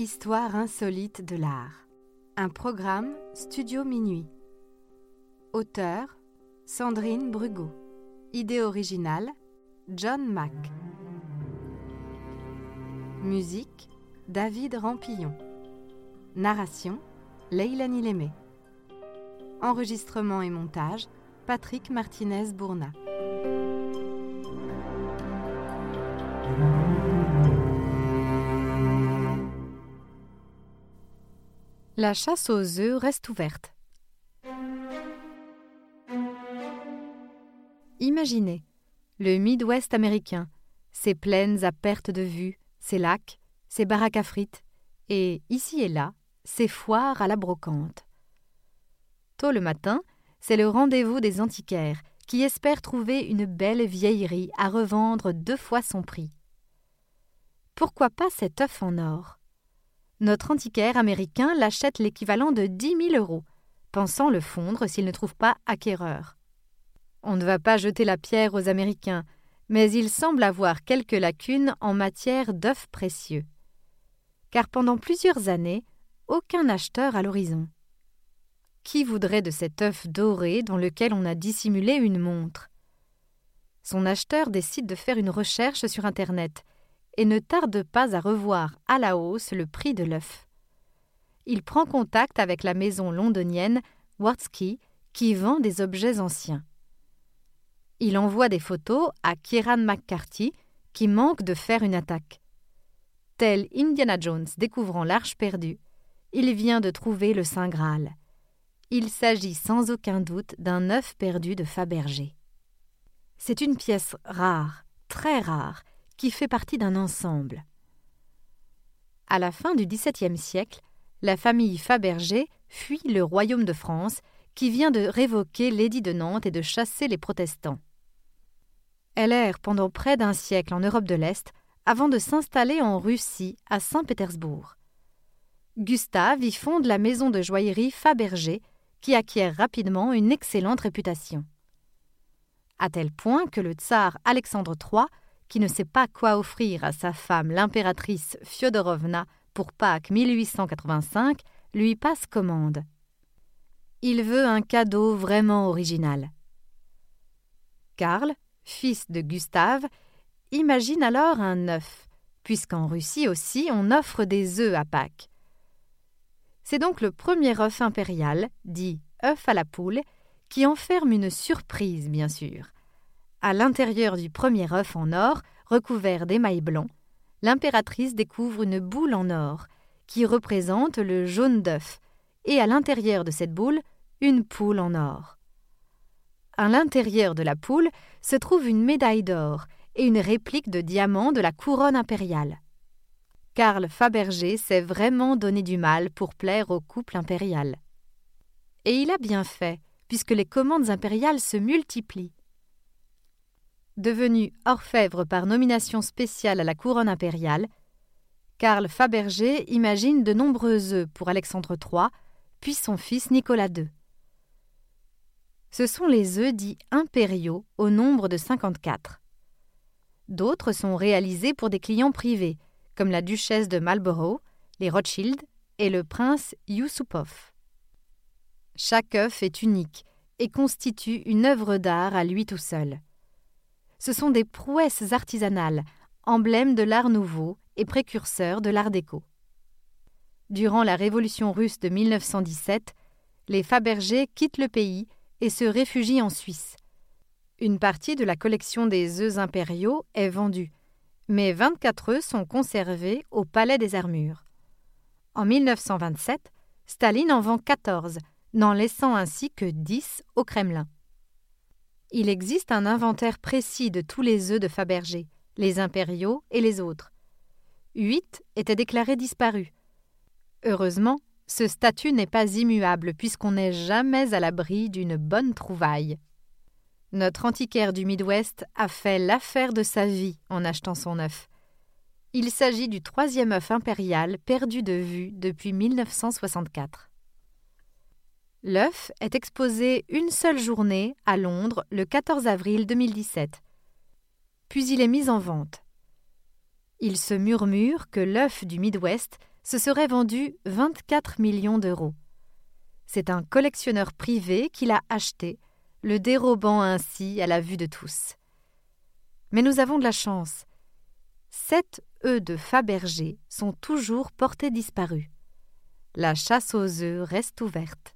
Histoire insolite de l'art. Un programme Studio Minuit. Auteur Sandrine Brugot. Idée originale John Mack. Musique David Rampillon. Narration Leilani Lémé. Enregistrement et montage Patrick Martinez-Bourna. La chasse aux œufs reste ouverte. Imaginez le Midwest américain, ses plaines à perte de vue, ses lacs, ses baraques à frites, et ici et là, ses foires à la brocante. Tôt le matin, c'est le rendez-vous des antiquaires qui espèrent trouver une belle vieillerie à revendre deux fois son prix. Pourquoi pas cet œuf en or? Notre antiquaire américain l'achète l'équivalent de dix mille euros, pensant le fondre s'il ne trouve pas acquéreur. On ne va pas jeter la pierre aux Américains, mais il semble avoir quelques lacunes en matière d'œufs précieux. Car pendant plusieurs années, aucun acheteur à l'horizon. Qui voudrait de cet œuf doré dans lequel on a dissimulé une montre? Son acheteur décide de faire une recherche sur Internet et ne tarde pas à revoir à la hausse le prix de l'œuf. Il prend contact avec la maison londonienne Wartsky qui vend des objets anciens. Il envoie des photos à Kieran McCarthy qui manque de faire une attaque. Tel Indiana Jones découvrant l'arche perdue, il vient de trouver le Saint Graal. Il s'agit sans aucun doute d'un œuf perdu de Fabergé. C'est une pièce rare, très rare, qui fait partie d'un ensemble. À la fin du XVIIe siècle, la famille Fabergé fuit le royaume de France, qui vient de révoquer l'édit de Nantes et de chasser les protestants. Elle erre pendant près d'un siècle en Europe de l'Est avant de s'installer en Russie, à Saint-Pétersbourg. Gustave y fonde la maison de joaillerie Fabergé, qui acquiert rapidement une excellente réputation. À tel point que le tsar Alexandre III qui ne sait pas quoi offrir à sa femme l'impératrice Fyodorovna pour Pâques 1885, lui passe commande. Il veut un cadeau vraiment original. Karl, fils de Gustave, imagine alors un œuf, puisqu'en Russie aussi on offre des œufs à Pâques. C'est donc le premier œuf impérial, dit œuf à la poule, qui enferme une surprise, bien sûr. À l'intérieur du premier œuf en or, recouvert d'émail blanc, l'impératrice découvre une boule en or, qui représente le jaune d'œuf, et à l'intérieur de cette boule, une poule en or. À l'intérieur de la poule se trouve une médaille d'or et une réplique de diamant de la couronne impériale. Karl Fabergé s'est vraiment donné du mal pour plaire au couple impérial. Et il a bien fait, puisque les commandes impériales se multiplient. Devenu orfèvre par nomination spéciale à la couronne impériale, Karl Fabergé imagine de nombreux œufs pour Alexandre III, puis son fils Nicolas II. Ce sont les œufs dits impériaux au nombre de 54. D'autres sont réalisés pour des clients privés, comme la duchesse de Marlborough, les Rothschild et le prince Yusupov. Chaque œuf est unique et constitue une œuvre d'art à lui tout seul ce sont des prouesses artisanales, emblèmes de l'art nouveau et précurseurs de l'art déco. Durant la Révolution russe de 1917, les Fabergé quittent le pays et se réfugient en Suisse. Une partie de la collection des œufs impériaux est vendue, mais 24 œufs sont conservés au Palais des Armures. En 1927, Staline en vend 14, n'en laissant ainsi que 10 au Kremlin. Il existe un inventaire précis de tous les œufs de Fabergé, les impériaux et les autres. Huit étaient déclarés disparus. Heureusement, ce statut n'est pas immuable puisqu'on n'est jamais à l'abri d'une bonne trouvaille. Notre antiquaire du Midwest a fait l'affaire de sa vie en achetant son œuf. Il s'agit du troisième œuf impérial perdu de vue depuis 1964. L'œuf est exposé une seule journée à Londres le 14 avril 2017. Puis il est mis en vente. Il se murmure que l'œuf du Midwest se serait vendu 24 millions d'euros. C'est un collectionneur privé qui l'a acheté, le dérobant ainsi à la vue de tous. Mais nous avons de la chance. Sept œufs de Fabergé sont toujours portés disparus. La chasse aux œufs reste ouverte.